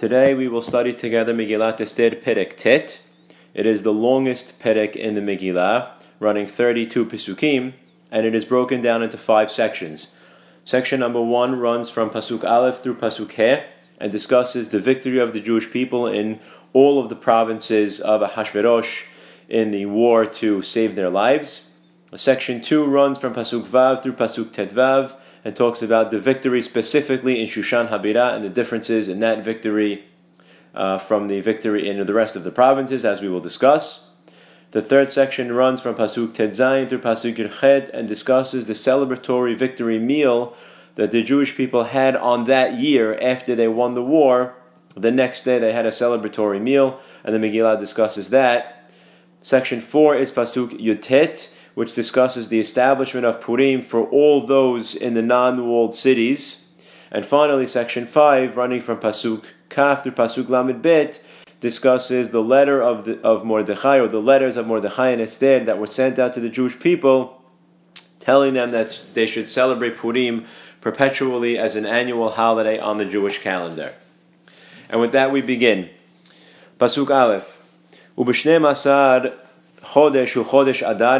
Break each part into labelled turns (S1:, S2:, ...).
S1: Today we will study together Megillat Esther Perek Tet. It is the longest Perek in the Megillah, running 32 Pesukim, and it is broken down into five sections. Section number one runs from Pasuk Aleph through Pasuk He and discusses the victory of the Jewish people in all of the provinces of Ahashverosh in the war to save their lives. Section 2 runs from Pasuk Vav through Pasuk Tetvav and talks about the victory specifically in Shushan Habira and the differences in that victory uh, from the victory in the rest of the provinces, as we will discuss. The third section runs from Pasuk Tetzayin through Pasuk Yirched and discusses the celebratory victory meal that the Jewish people had on that year after they won the war. The next day they had a celebratory meal, and the Megillah discusses that. Section 4 is Pasuk Yutet, which discusses the establishment of Purim for all those in the non walled cities. And finally, section 5, running from Pasuk Kaf through Pasuk Lamed Bet, discusses the letter of, the, of Mordechai, or the letters of Mordechai and Esther that were sent out to the Jewish people, telling them that they should celebrate Purim perpetually as an annual holiday on the Jewish calendar. And with that, we begin. Pasuk Aleph. Ubishne Masad חודש הוא חודש אדר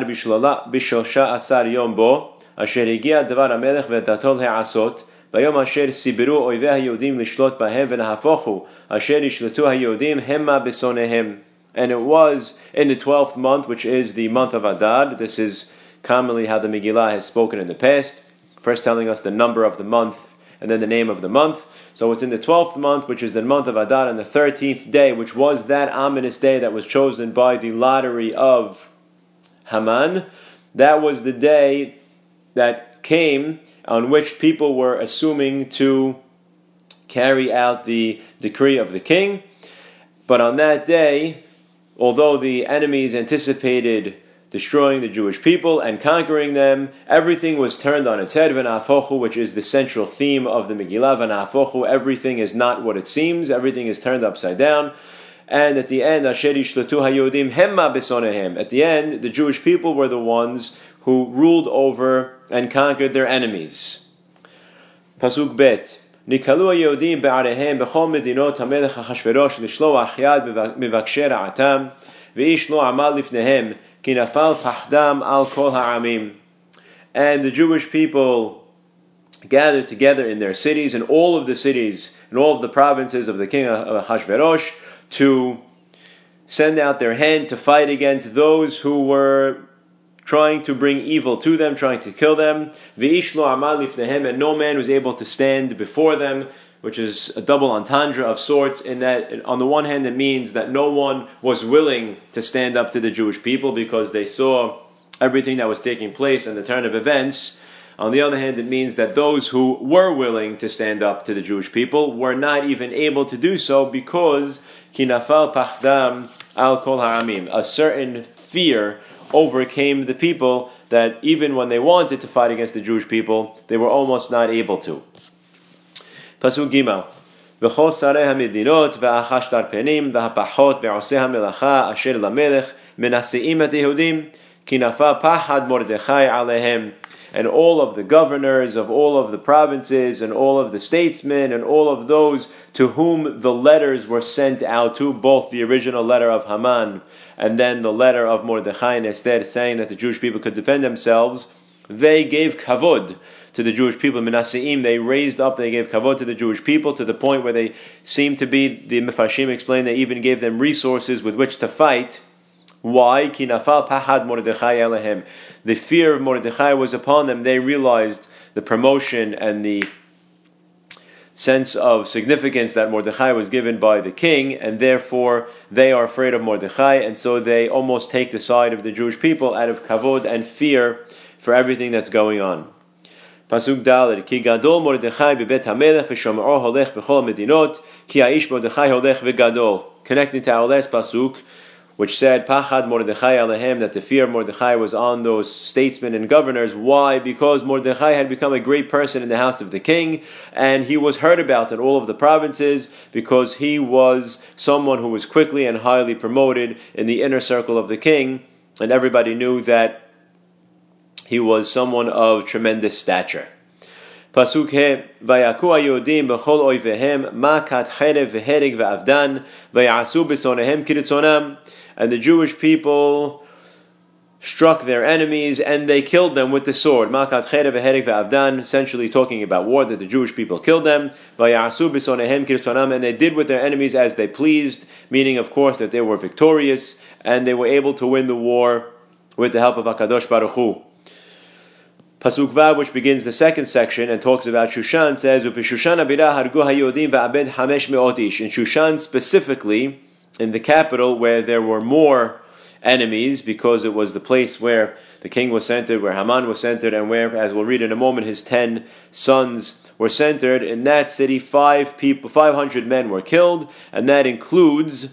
S1: בשלושה עשר יום בו, אשר הגיע דבר המלך ודתו להעשות, ביום אשר סיברו אויבי היהודים לשלוט בהם ונהפוך הוא, אשר ישלטו היהודים המה בשונאיהם. And it was in the twelfth month, which is the month of Adar. This is commonly how the Megillah has spoken in the past. First telling us the number of the month and then the name of the month. So it's in the 12th month, which is the month of Adar, and the 13th day, which was that ominous day that was chosen by the lottery of Haman. That was the day that came on which people were assuming to carry out the decree of the king. But on that day, although the enemies anticipated destroying the Jewish people and conquering them. Everything was turned on its head, v'na'afochu, which is the central theme of the Megillah, v'na'afochu, everything is not what it seems, everything is turned upside down. And at the end, asher yishlatu hayodim hemma besonehem. At the end, the Jewish people were the ones who ruled over and conquered their enemies. Pasuk bet. נקהלו היהודים בעריהם בכל מדינות המלך אחשורוש לשלוח יד מבקשי רעתם, ואיש לא עמד לפניהם kinafal pahdam al kol ha'amim. And the Jewish people gathered together in their cities, in all of the cities, in all of the provinces of the king of Ahashverosh, to send out their hand to fight against those who were trying to bring evil to them, trying to kill them. V'ishlo amal lifnehem, and no man was able to stand before them which is a double entendre of sorts, in that on the one hand it means that no one was willing to stand up to the Jewish people because they saw everything that was taking place and the turn of events. On the other hand, it means that those who were willing to stand up to the Jewish people were not even able to do so because kinafal pachdam al kol ha'amim. A certain fear overcame the people that even when they wanted to fight against the Jewish people, they were almost not able to. פסוק ג' וכל שרי המדינות והחשתרפנים והפחות ועושי המלאכה אשר למלך מנשאים את היהודים כי נפל פחד מרדכי עליהם and all of the governors of all of the provinces and all of the statesmen and all of those to whom the letters were sent out to, both the original letter of Haman and then the letter of Mordechai and Esther saying that the Jewish people could defend themselves, they gave kavod to the Jewish people. Minaseim, they raised up, they gave kavod to the Jewish people to the point where they seemed to be, the Mefashim explained, they even gave them resources with which to fight. Why? Kinafal pahad Mordechai alehem. The fear of Mordechai was upon them. They realized the promotion and the sense of significance that Mordechai was given by the king, and therefore they are afraid of Mordechai, and so they almost take the side of the Jewish people out of kavod and fear for everything that's going on. Pasuk Dalet, Ki Mordechai bebet hamelech v'shomro holech b'chol medinot, ki haish Mordechai holech v'gadol. Connecting to our last pasuk, which said Pachad Mordechai alehem, that the fear of Mordechai was on those statesmen and governors. Why? Because Mordechai had become a great person in the house of the king, and he was heard about in all of the provinces because he was someone who was quickly and highly promoted in the inner circle of the king, and everybody knew that he was someone of tremendous stature. And the Jewish people struck their enemies and they killed them with the sword. Makat essentially talking about war that the Jewish people killed them. And they did with their enemies as they pleased, meaning of course that they were victorious and they were able to win the war with the help of Hakadosh Baruch Hu. Pasuk Vav, which begins the second section and talks about Shushan, says, "Upishushan abira hargu hayodim va'abed hamesh me'otish." In Shushan specifically, in the capital, where there were more enemies, because it was the place where the king was centered, where Haman was centered, and where, as we'll read in a moment, his ten sons were centered. In that city, five people, five hundred men were killed, and that includes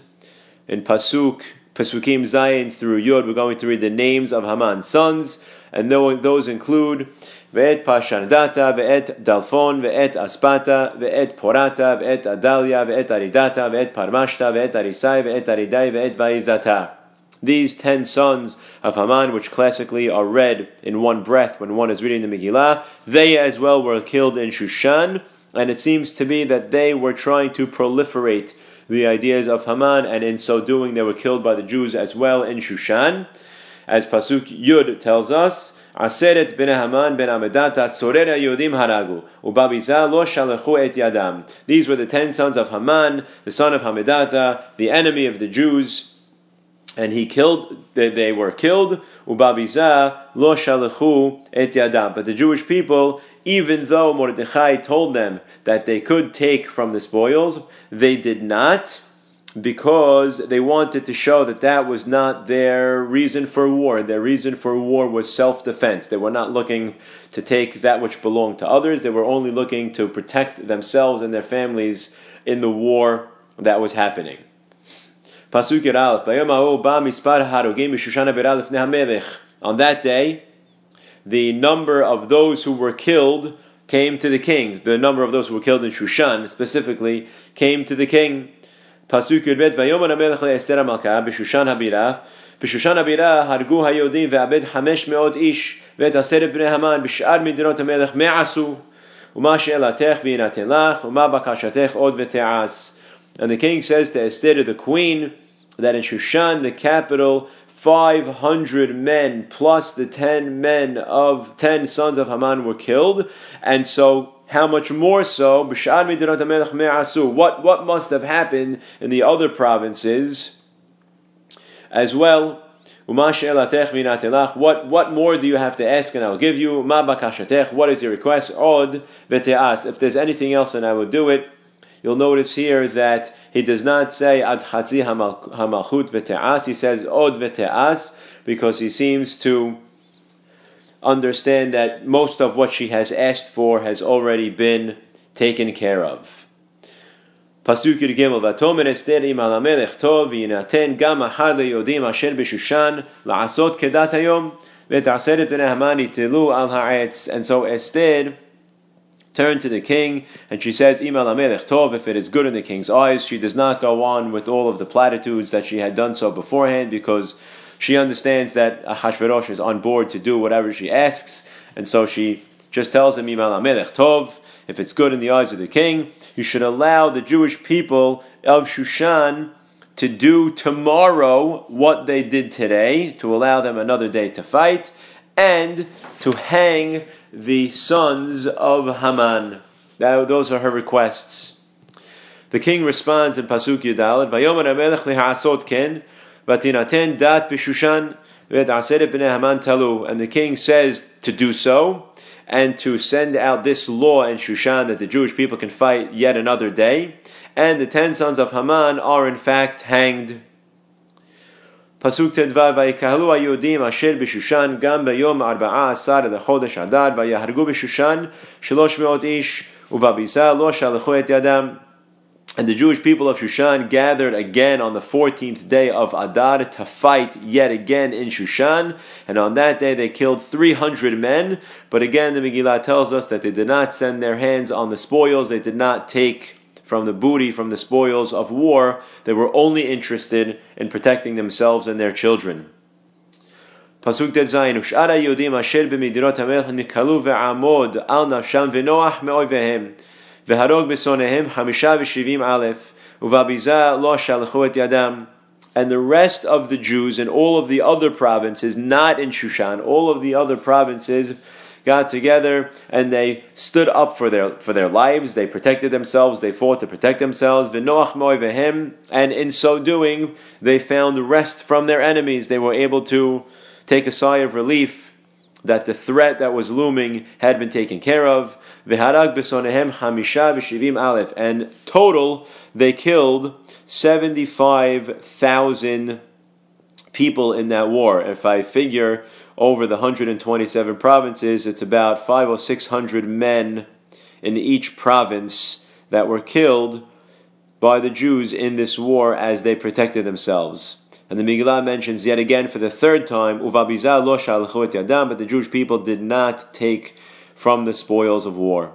S1: in Pasuk Pasukim Zayin through Yod. We're going to read the names of Haman's sons and those include Ve'et Pashandata, Ve'et Dalfon, Ve'et Aspata, Ve'et Porata, Ve'et Adalia, Ve'et Aridata, Ve'et Parmashta, Ve'et Arisai, Ve'et Aridai, Ve'et Vaizata. These ten sons of Haman, which classically are read in one breath when one is reading the Megillah, they as well were killed in Shushan, and it seems to be that they were trying to proliferate the ideas of Haman, and in so doing, they were killed by the Jews as well in Shushan as Pasuk Yud tells us, Aseret ben Haman ben Amedata Tzorer Yodim Haragu Ubabiza lo shalechu et yadam. These were the ten sons of Haman, the son of Hamedata, the enemy of the Jews, and he killed. They, they were killed. Ubabiza lo shalechu et yadam. But the Jewish people, even though Mordechai told them that they could take from the spoils, they did not because they wanted to show that that was not their reason for war. Their reason for war was self defense. They were not looking to take that which belonged to others, they were only looking to protect themselves and their families in the war that was happening. On that day, the number of those who were killed came to the king. The number of those who were killed in Shushan specifically came to the king. פסוק י"ב ויאמר המלך לאסתר המלכה בשושן הבירה בשושן הבירה הרגו היהודים ואבד חמש מאות איש ואת עשרת בני המן בשאר מדינות המלך מה עשו ומה שאלתך ויינתן לך ומה בקשתך עוד ותעש And the king says to Esther, the queen, that in Shushan, the capital, 500 men plus the 10 men of 10 sons of Haman were killed. And so how much more so? What, what must have happened in the other provinces as well? What, what more do you have to ask and I'll give you? What is your request? Odd. If there's anything else, then I will do it. You'll notice here that he does not say ad hamalchut. He says od v'te'as because he seems to understand that most of what she has asked for has already been taken care of. And so Esther turned to the king and she says, Im al Hamelech Tov, if it is good in the king's eyes, she does not go on with all of the platitudes that she had done so beforehand because she understands that Ahashverosh is on board to do whatever she asks, and so she just tells him, Tov, if it's good in the eyes of the king, you should allow the Jewish people of Shushan to do tomorrow what they did today, to allow them another day to fight, and to hang the sons of Haman. Those are her requests. The king responds in Pasuk Yudalad, Vayomer HaMelech leha'asot ken, Vatinaten dat b'shushan v'et b'nei Haman talu. And the king says to do so and to send out this law in Shushan that the Jewish people can fight yet another day. And the ten sons of Haman are in fact hanged. פסוק ט"ו ויקהלו היהודים אשר בשושן גם ביום ארבעה עשר לחודש אדר ויהרגו בשושן שלוש מאות איש ובביזה לא שלחו את ידם and the Jewish people of Shushan gathered again on the 14th day of Adar to fight yet again in Shushan. And on that day they killed 300 men. But again, the Megillah tells us that they did not send their hands on the spoils. They did not take from the booty, from the spoils of war. They were only interested in protecting themselves and their children. Tet Zayin, Ushara Yodim Asher b'midirot HaMelech nikalu ve'amod al nafsham v'noach me'oivehem v'harog b'sonehem hamisha v'shivim aleph uvabiza lo shalchu et and the rest of the Jews in all of the other provinces, not in Shushan, all of the other provinces got together and they stood up for their for their lives. They protected themselves. They fought to protect themselves. And in so doing, they found rest from their enemies. They were able to take a sigh of relief that the threat that was looming had been taken care of. And total, they killed 75,000 people in that war. If I figure over the 127 provinces, it's about five or six hundred men in each province that were killed by the Jews in this war as they protected themselves. And the Megillah mentions yet again for the third time, Uvabiza lo yadam, but the Jewish people did not take from the spoils of war.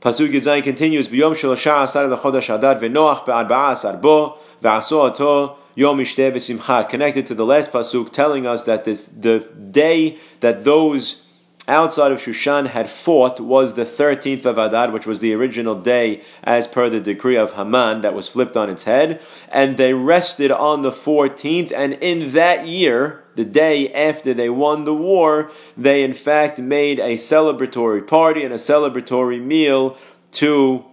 S1: Pasuk Yudzayin continues, B'yom shelosha asar lechodesh adar v'noach be'arba'a asar bo v'aso ato yom ishteh v'simcha. Connected to the last pasuk, telling us that the, the day that those outside of Shushan had fought was the 13th of Adar, which was the original day as per the decree of Haman that was flipped on its head. And they rested on the 14th, and in that year, the day after they won the war, they in fact made a celebratory party and a celebratory meal to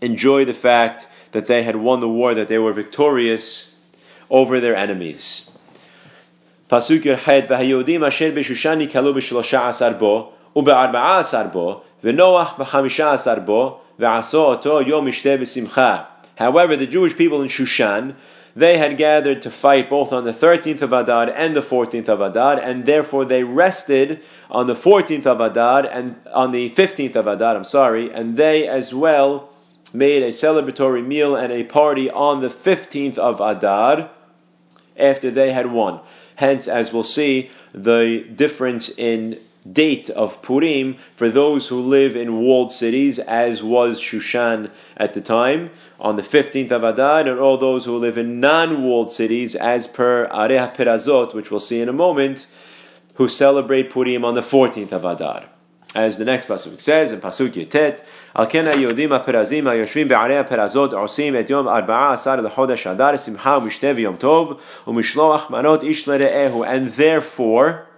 S1: enjoy the fact that they had won the war, that they were victorious over their enemies. Pasuk Yochet, V'hayodim asher b'shushani kalu b'shlosha asar bo, u'be'arba'a asar bo, v'noach b'chamisha asar bo, v'aso oto yom ishteh v'simcha. However, the Jewish people in Shushan, they had gathered to fight both on the 13th of Adar and the 14th of Adar, and therefore they rested on the 14th of Adar and on the 15th of Adar, I'm sorry, and they as well made a celebratory meal and a party on the 15th of Adar after they had won. Hence, as we'll see, the difference in date of Purim for those who live in walled cities, as was Shushan at the time, on the 15th of Adar, and all those who live in non walled cities, as per Areh Perazot, which we'll see in a moment, who celebrate Purim on the 14th of Adar. As the next pasuk says in pasuk Yetet, Al ken haYodim haPerazim haYoshvim be'arei haPerazot osim et yom arba'a asar lechodesh Adar simcha u'mishtev yom tov u'mishloach manot ish lere'ehu. And therefore,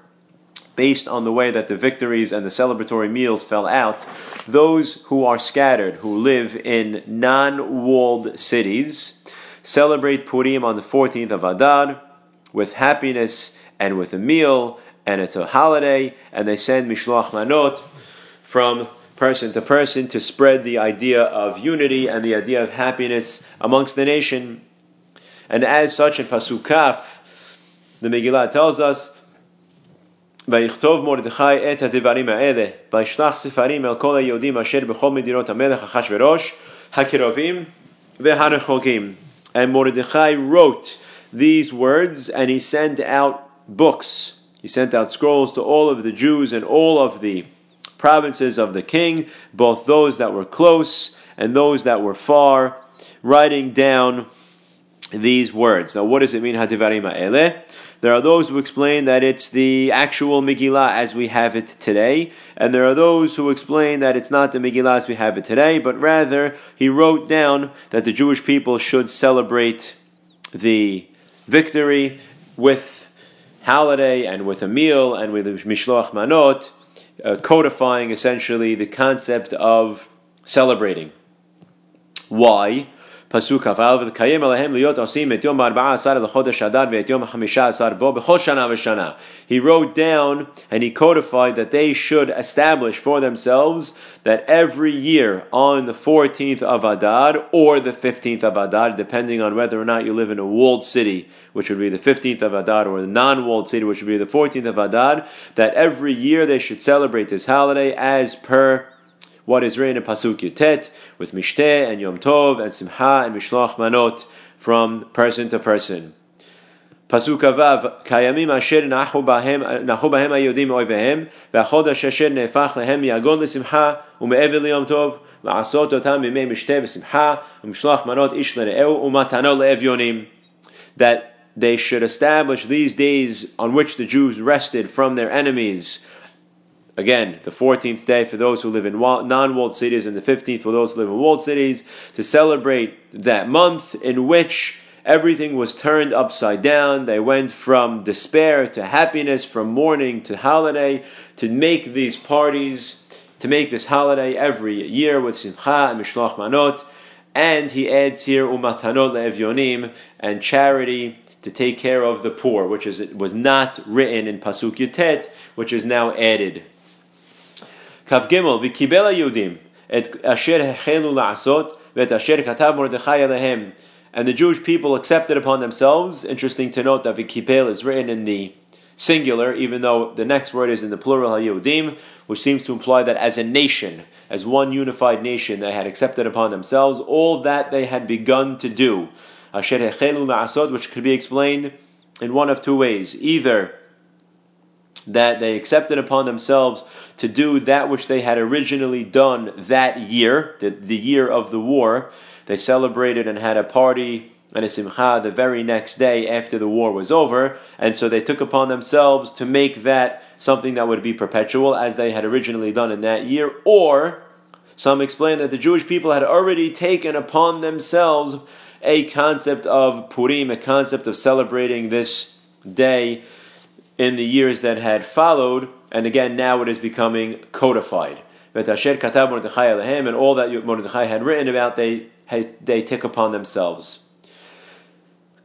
S1: based on the way that the victories and the celebratory meals fell out, those who are scattered, who live in non walled cities, celebrate Purim on the 14th of Adar with happiness and with a meal, and it's a holiday, and they send Mishloach Manot from person to person to spread the idea of unity and the idea of happiness amongst the nation. And as such, in Pasukaf, the Megillah tells us ויכתוב מרדכי את הדברים האלה, וישלח ספרים אל כל היהודים אשר בכל מדינות המלך אחשורוש, הקרובים והרחוקים. And Mordechai wrote these words and he sent out books. He sent out scrolls to all of the Jews and all of the provinces of the king, both those that were close and those that were far, writing down these words. Now, what does it mean, Hadivarim Ha'eleh? There are those who explain that it's the actual Megillah as we have it today, and there are those who explain that it's not the Megillah as we have it today, but rather he wrote down that the Jewish people should celebrate the victory with holiday and with a meal and with Mishloach Manot, uh, codifying essentially the concept of celebrating. Why? פסוק כ"א, ותקיים עליהם להיות עושים את יום הארבעה עשר לחודש אדר ואת יום החמישה עשר בו בכל שנה ושנה. He wrote down and he codified that they should establish for themselves that every year on the 14th of Adar or the 15th of Adar, depending on whether or not you live in a walled city, which would be the 15th of Adar, or a non-walled city, which would be the 14th of Adar, that every year they should celebrate this holiday as per what is written in Pasuk Yutet with Mishteh and Yom Tov and Simcha and Mishloach Manot from person to person. Pasuk Avav, Kayamim asher nahu bahem nahu bahem hayodim oivehem, והחודש אשר נהפך להם יגון לשמחה ומעבר ליום טוב, לעשות אותם בימי משתה ושמחה, ומשלוח מנות איש לרעהו ומתנו לאביונים. That they should establish these days on which the Jews rested from their enemies. Again, the 14th day for those who live in non walled cities, and the 15th for those who live in walled cities, to celebrate that month in which everything was turned upside down. They went from despair to happiness, from mourning to holiday, to make these parties, to make this holiday every year with simcha and mishloach manot. And he adds here umatanot le'evyonim and charity to take care of the poor, which is was not written in pasuk yutet, which is now added. Gimel v'kibel Yudim et asher hechelu la'asot v'et asher katav Mordechai alehem. And the Jewish people accepted upon themselves. Interesting to note that v'kibel is written in the singular, even though the next word is in the plural hayudim, which seems to imply that as a nation, as one unified nation, they had accepted upon themselves all that they had begun to do. Asher hechelu la'asot, which could be explained in one of two ways. Either that they accepted upon themselves to do that which they had originally done that year, the, the year of the war. They celebrated and had a party and a simcha the very next day after the war was over, and so they took upon themselves to make that something that would be perpetual as they had originally done in that year, or some explain that the Jewish people had already taken upon themselves a concept of Purim, a concept of celebrating this day in the years that had followed, and again now it is becoming codified. And all that Mordechai had written about, they they take upon themselves.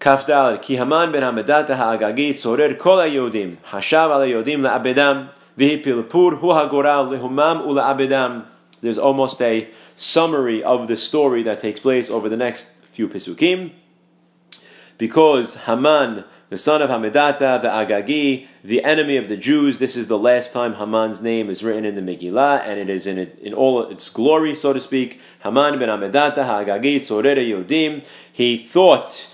S1: כ"ד כי המן בן המדת האגגי צורר כל היהודים, חשב על היהודים לעבדם, והיא פלפור הוא הגורל להומם ולעבדם. There's almost a summary of the story that takes place over the next few pisukim. Because Haman the son of Hamedata, the Agagi, the enemy of the Jews. This is the last time Haman's name is written in the Megillah, and it is in, it, in all its glory, so to speak. Haman ben Hamedata, Agagi, Sorere Yodim. He thought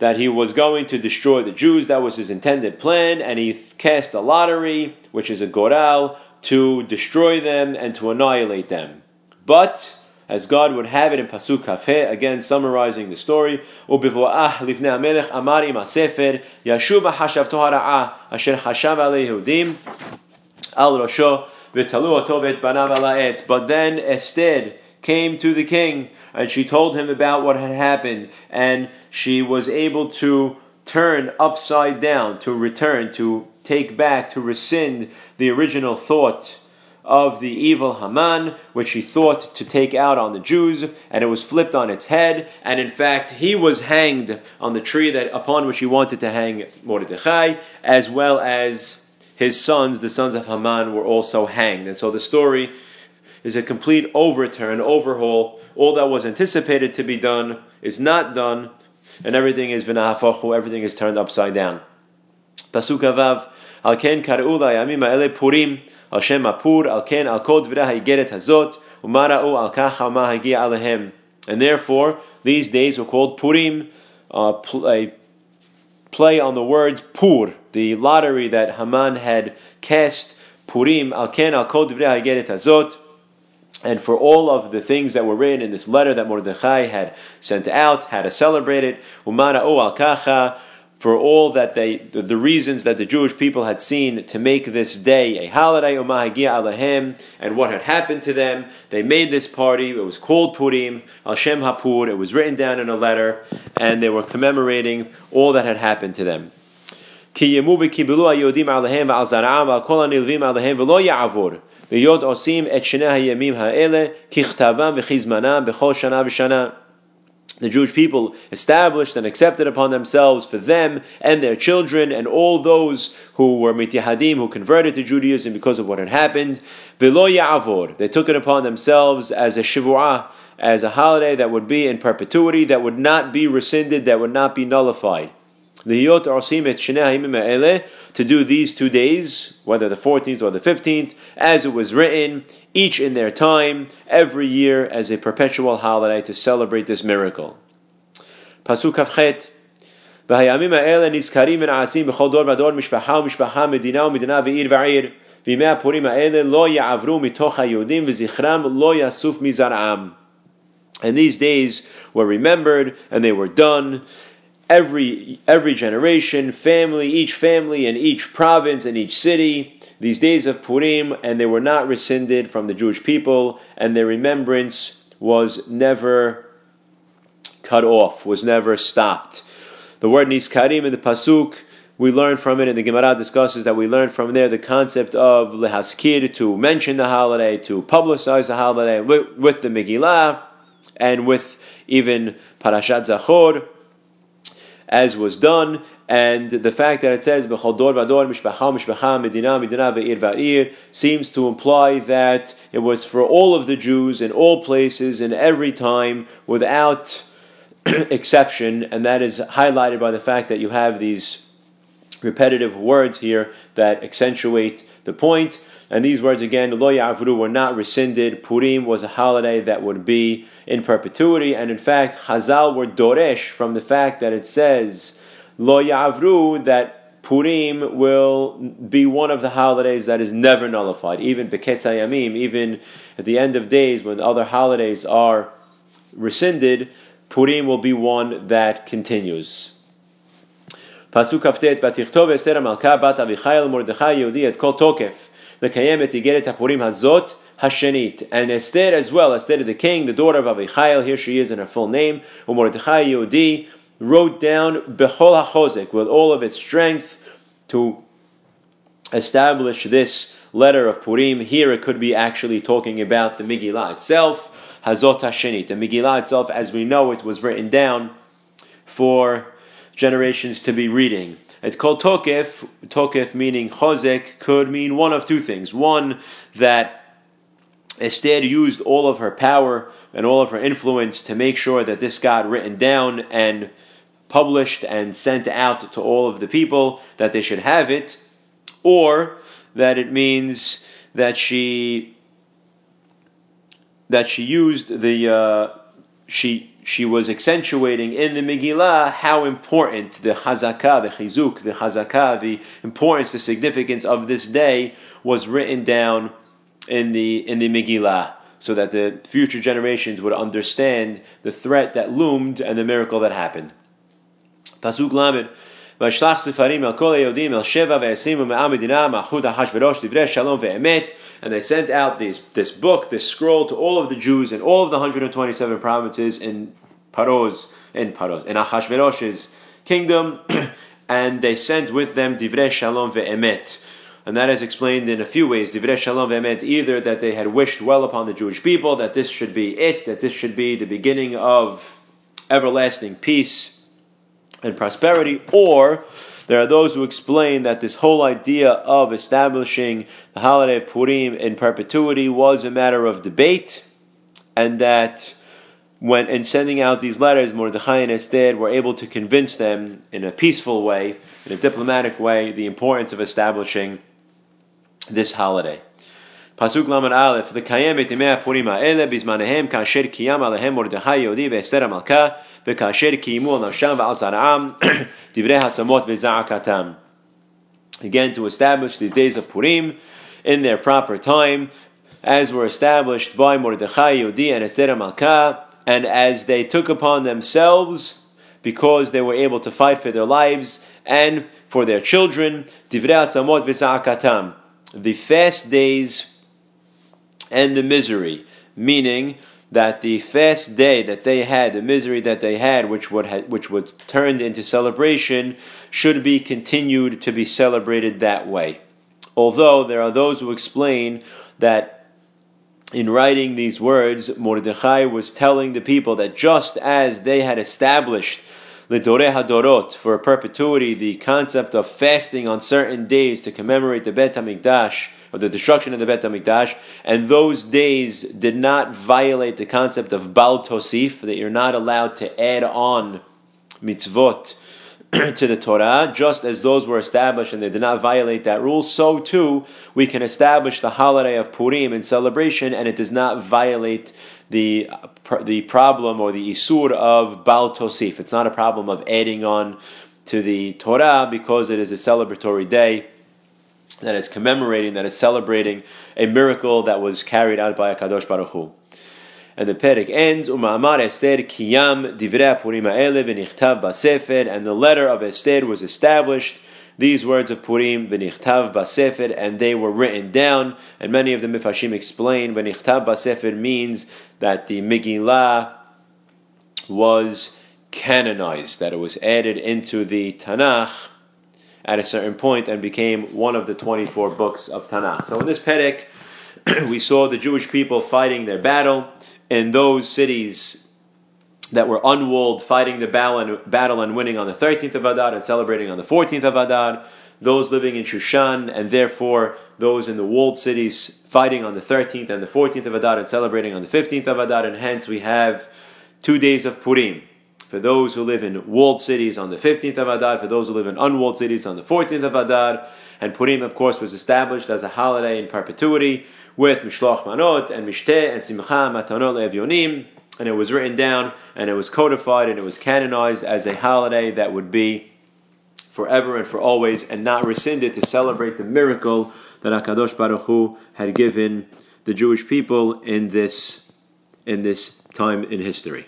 S1: that he was going to destroy the Jews. That was his intended plan, and he cast a lottery, which is a goral, to destroy them and to annihilate them. But as God would have it in Pasuk Kafhe, again summarizing the story. But then Esther came to the king and she told him about what had happened and she was able to turn upside down, to return, to take back, to rescind the original thought of the evil Haman, which he thought to take out on the Jews, and it was flipped on its head. And in fact, he was hanged on the tree that upon which he wanted to hang Mordechai, as well as his sons, the sons of Haman, were also hanged. And so the story is a complete overturn, overhaul. All that was anticipated to be done is not done, and everything is v'nahafachu, everything is turned upside down. Pasuk Avav, al ken kar'u purim, Hashem apur al ken al kol ha'igeret hazot umara'u al kach ma alehem. And therefore, these days were called Purim, uh, a play, on the words pur, the lottery that Haman had cast. Purim al ken al kol ha'igeret hazot. And for all of the things that were written in this letter that Mordechai had sent out, how to celebrate it, umara'u al kacha for all that they, the, the, reasons that the Jewish people had seen to make this day a holiday, Umahagia Alahim, and what had happened to them. They made this party. It was called Purim, Al Shem Hapur. It was written down in a letter, and they were commemorating all that had happened to them. כי ימו וקיבלו היהודים עליהם ועל זרעם ועל כל הנלווים עליהם ולא יעבור ויוד עושים את שני הימים האלה ככתבם וכזמנם בכל שנה ושנה the Jewish people established and accepted upon themselves for them and their children and all those who were mitihadim, who converted to Judaism because of what had happened. Velo ya'avor. They took it upon themselves as a shivu'ah, as a holiday that would be in perpetuity, that would not be rescinded, that would not be nullified to do these two days, whether the 14th or the 15th, as it was written, each in their time, every year as a perpetual holiday to celebrate this miracle. Pasuk Kafchet. והימים האלה נזכרים ונעשים בכל דור ודור משפחה ומשפחה מדינה ומדינה ועיר ועיר וימי הפורים האלה לא יעברו מתוך היהודים וזכרם לא יסוף מזרעם. And these days were remembered and they were done every every generation, family, each family in each province and each city, these days of Purim, and they were not rescinded from the Jewish people, and their remembrance was never cut off, was never stopped. The word Niskarim in the Pasuk, we learn from it, and the Gemara discusses that we learn from there the concept of lehaskir, to mention the holiday, to publicize the holiday with, with the Megillah, and with even Parashat Zachor, as was done, and the fact that it says v'ador mishpacha mishpacha medina medina ve'ir va'ir seems to imply that it was for all of the Jews in all places in every time without exception, and that is highlighted by the fact that you have these repetitive words here that accentuate the point. And these words again, lo ya'avru, were not rescinded. Purim was a holiday that would be in perpetuity, and in fact, Chazal were doresh from the fact that it says lo ya'avru that Purim will be one of the holidays that is never nullified, even Beketzayamim, even at the end of days when other holidays are rescinded, Purim will be one that continues. פסוק כ"ט, ותכתוב אסתר המלכה בת אביחיל מרדכי יהודי את כל תוקף לקיים את איגרת הפורים הזאת השנית. And Esther as well, Esther the king, the daughter of Avichail, here she is in her full name, ומרדכי יהודי, wrote down Bechol HaChozek with all of its strength to establish this letter of Purim. Here it could be actually talking about the Megillah itself, Hazot HaShenit. The Megillah itself, as we know, it was written down for generations to be reading. It's called Tokef. Tokef meaning Chozek could mean one of two things. One, that Esther used all of her power and all of her influence to make sure that this got written down and published and sent out to all of the people that they should have it, or that it means that she that she used the uh, she she was accentuating in the Megillah how important the chazakah, the chizuk, the chazakah, the importance, the significance of this day was written down in the in the Megillah, so that the future generations would understand the threat that loomed and the miracle that happened. Pasuk Lamed. וישלח ספרים אל כל היהודים אל שבע ועשרים ומאה מדינה מלכות אחשוורוש דברי שלום ואמת and they sent out these, this book, this scroll to all of the Jews in all of the 127 provinces in Paro's, in Paro's, in Achashverosh's kingdom, and they sent with them divrei shalom ve'emet. And that is explained in a few ways. Divrei shalom ve'emet, either that they had wished well upon the Jewish people, that this should be it, that this should be the beginning of everlasting peace and prosperity, or there are those who explain that this whole idea of establishing the holiday of Purim in perpetuity was a matter of debate, and that when in sending out these letters, Mordechai and Esther were able to convince them in a peaceful way, in a diplomatic way, the importance of establishing this holiday. Pasuk Lamed Aleph, the Kayem Purim ha'ele bizmanehem kasher kiyam alehem Mordechai Yodi ve'Esther HaMalkah וכאשר קיימו על נפשם ועל זרעם דברי הצמות וזעקתם. Again, to establish these days of Purim in their proper time, as were established by Mordechai Yodi and Esther Malka, and as they took upon themselves, because they were able to fight for their lives and for their children, Divrei Atzamot v'Za'akatam, the fast days and the misery, meaning that the fast day that they had, the misery that they had, which would ha- which was turned into celebration, should be continued to be celebrated that way. Although there are those who explain that in writing these words, Mordechai was telling the people that just as they had established the Doreh HaDorot for perpetuity, the concept of fasting on certain days to commemorate the Bet HaMikdash, of the destruction of the Bet HaMikdash, and those days did not violate the concept of Bal Tosif, that you're not allowed to add on mitzvot to the Torah, just as those were established and they did not violate that rule, so too we can establish the holiday of Purim in celebration and it does not violate the the problem or the isur of Bal Tosif. It's not a problem of adding on to the Torah because it is a celebratory day that is commemorating, that is celebrating a miracle that was carried out by a Kadosh Baruch Hu. And the Perek ends, Uma'amar Esther Kiyam Divrei Purim Ha'ele V'nichtav Basefer, and the letter of Esther was established. These words of Purim, V'nichtav Basefer, and they were written down. And many of the Mifashim explain, V'nichtav Basefer means that the Megillah was canonized, that it was added into the Tanakh at a certain point and became one of the 24 books of Tanakh. So in this Perek, we saw the Jewish people fighting their battle in those cities that were unwalled, fighting the battle and, winning on the 13th of Adar and celebrating on the 14th of Adar. Those living in Shushan, and therefore those in the walled cities fighting on the 13th and the 14th of Adar and celebrating on the 15th of Adar. And hence we have two days of Purim. For those who live in walled cities on the 15th of Adar, for those who live in unwalled cities on the 14th of Adar. And Purim, of course, was established as a holiday in perpetuity with Mishloach Manot and Mishteh and Simcha Matanot Le'evyonim, and it was written down and it was codified and it was canonized as a holiday that would be forever and for always and not rescinded to celebrate the miracle that Hakadosh Baruch Hu had given the Jewish people in this in this time in history.